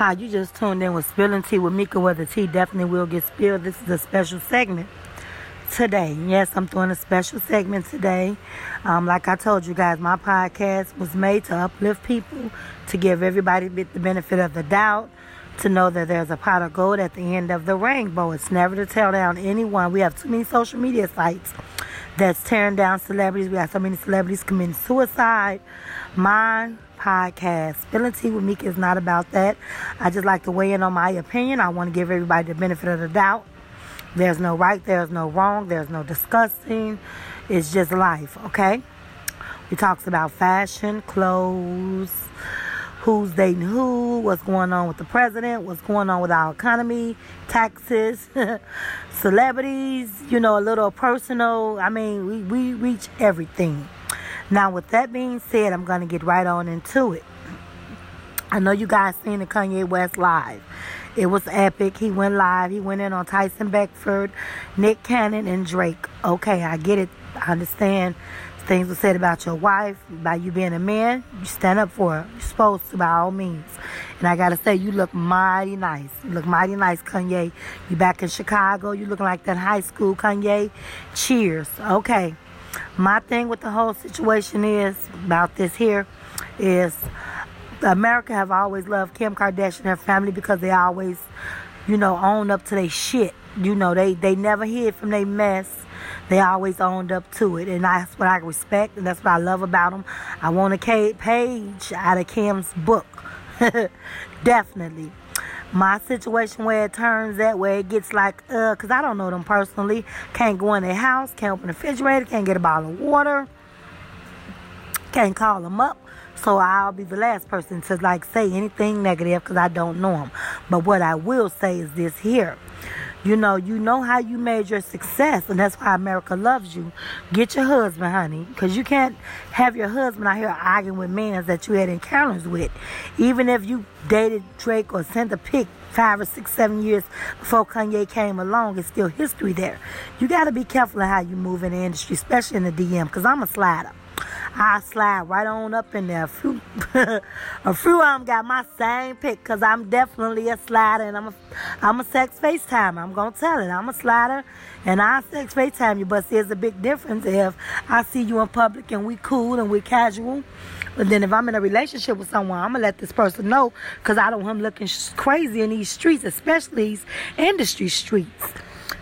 Hi, you just tuned in with Spilling Tea with Mika, where the tea definitely will get spilled. This is a special segment today. Yes, I'm doing a special segment today. Um, like I told you guys, my podcast was made to uplift people, to give everybody the benefit of the doubt, to know that there's a pot of gold at the end of the rainbow. It's never to tear down anyone. We have too many social media sites that's tearing down celebrities. We have so many celebrities committing suicide. Mine podcast. Spilling tea with Mika is not about that. I just like to weigh in on my opinion. I want to give everybody the benefit of the doubt. There's no right, there's no wrong, there's no disgusting. It's just life, okay? We talks about fashion, clothes, who's dating who, what's going on with the president, what's going on with our economy, taxes, celebrities, you know, a little personal. I mean, we, we reach everything. Now, with that being said, I'm going to get right on into it. I know you guys seen the Kanye West live. It was epic. He went live. He went in on Tyson Beckford, Nick Cannon, and Drake. Okay, I get it. I understand things were said about your wife, by you being a man. You stand up for her. You're supposed to, by all means. And I gotta say, you look mighty nice. You look mighty nice, Kanye. You back in Chicago. You looking like that high school Kanye. Cheers. Okay. My thing with the whole situation is about this here is America have always loved Kim Kardashian and her family because they always, you know, own up to their shit. You know, they they never hid from their mess. They always owned up to it, and that's what I respect, and that's what I love about them. I want a page out of Kim's book, definitely my situation where it turns that where it gets like uh because i don't know them personally. Can't go in their house can't open the refrigerator can't get a bottle of water can't call them up. So i'll be the last person to like say anything negative because i don't know them but what i will say is this here you know, you know how you made your success, and that's why America loves you. Get your husband, honey, because you can't have your husband out here arguing with men that you had encounters with. Even if you dated Drake or sent a pic five or six, seven years before Kanye came along, it's still history there. You got to be careful of how you move in the industry, especially in the DM, because I'm a slider. I slide right on up in there. A few, a few of them got my same pick because I'm definitely a slider and I'm a, I'm a sex FaceTime. I'm going to tell it. I'm a slider and I sex FaceTime you. But there's a big difference if I see you in public and we cool and we casual. But then if I'm in a relationship with someone, I'm going to let this person know because I don't want him looking crazy in these streets, especially these industry streets.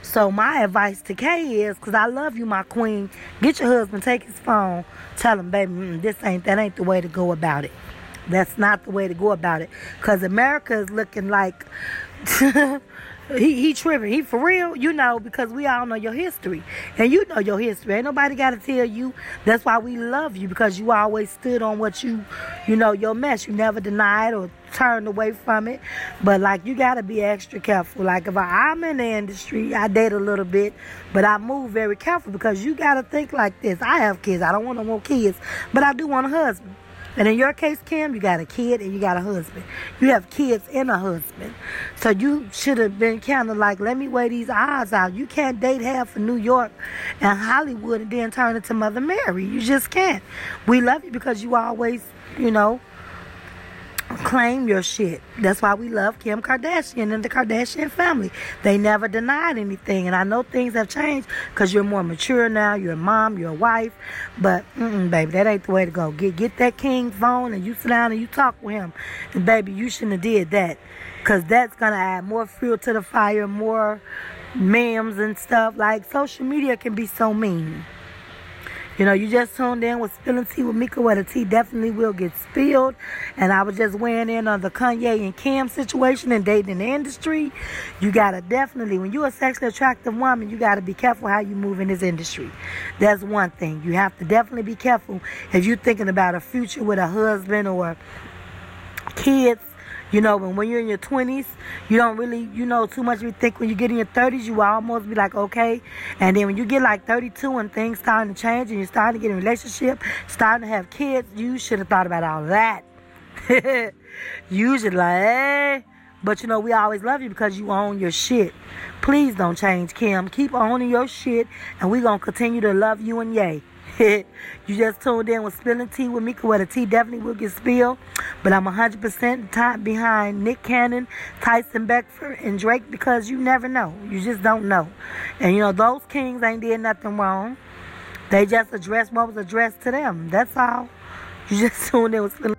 So my advice to Kay is, cause I love you, my queen. Get your husband, take his phone, tell him, baby, this ain't that ain't the way to go about it. That's not the way to go about it. Cause America is looking like he he tripping. He for real, you know, because we all know your history. And you know your history. Ain't nobody gotta tell you. That's why we love you, because you always stood on what you you know, your mess. You never denied or turned away from it. But like you gotta be extra careful. Like if I, I'm in the industry, I date a little bit, but I move very careful because you gotta think like this. I have kids. I don't want no more kids, but I do want a husband. And in your case, Kim, you got a kid and you got a husband. You have kids and a husband. So you should have been kind of like, let me weigh these odds out. You can't date half of New York and Hollywood and then turn into Mother Mary. You just can't. We love you because you always, you know, claim your shit. That's why we love Kim Kardashian and the Kardashian family. They never denied anything. And I know things have changed because you're more mature now. You're a mom, you're a wife. But, baby, that ain't the way to go. Get get that king phone and you sit down and you talk with him. And, baby, you shouldn't have did that because that's going to add more fuel to the fire, more memes and stuff. Like, social media can be so mean. You know, you just tuned in with Spilling Tea with Mika, where the tea definitely will get spilled. And I was just weighing in on the Kanye and Kim situation and dating in the industry. You gotta definitely, when you're a sexually attractive woman, you gotta be careful how you move in this industry. That's one thing. You have to definitely be careful if you're thinking about a future with a husband or kids you know, when, when you're in your 20s, you don't really, you know, too much. You think when you get in your 30s, you almost be like, okay. And then when you get like 32 and things starting to change and you're starting to get in a relationship, starting to have kids, you should have thought about all that. should like, eh. But you know, we always love you because you own your shit. Please don't change, Kim. Keep owning your shit, and we're going to continue to love you and yay. you just tuned in with Spilling Tea with me, where the tea definitely will get spilled. But I'm 100% time behind Nick Cannon, Tyson Beckford, and Drake because you never know. You just don't know. And you know, those kings ain't did nothing wrong. They just addressed what was addressed to them. That's all. You just tuned in with Spilling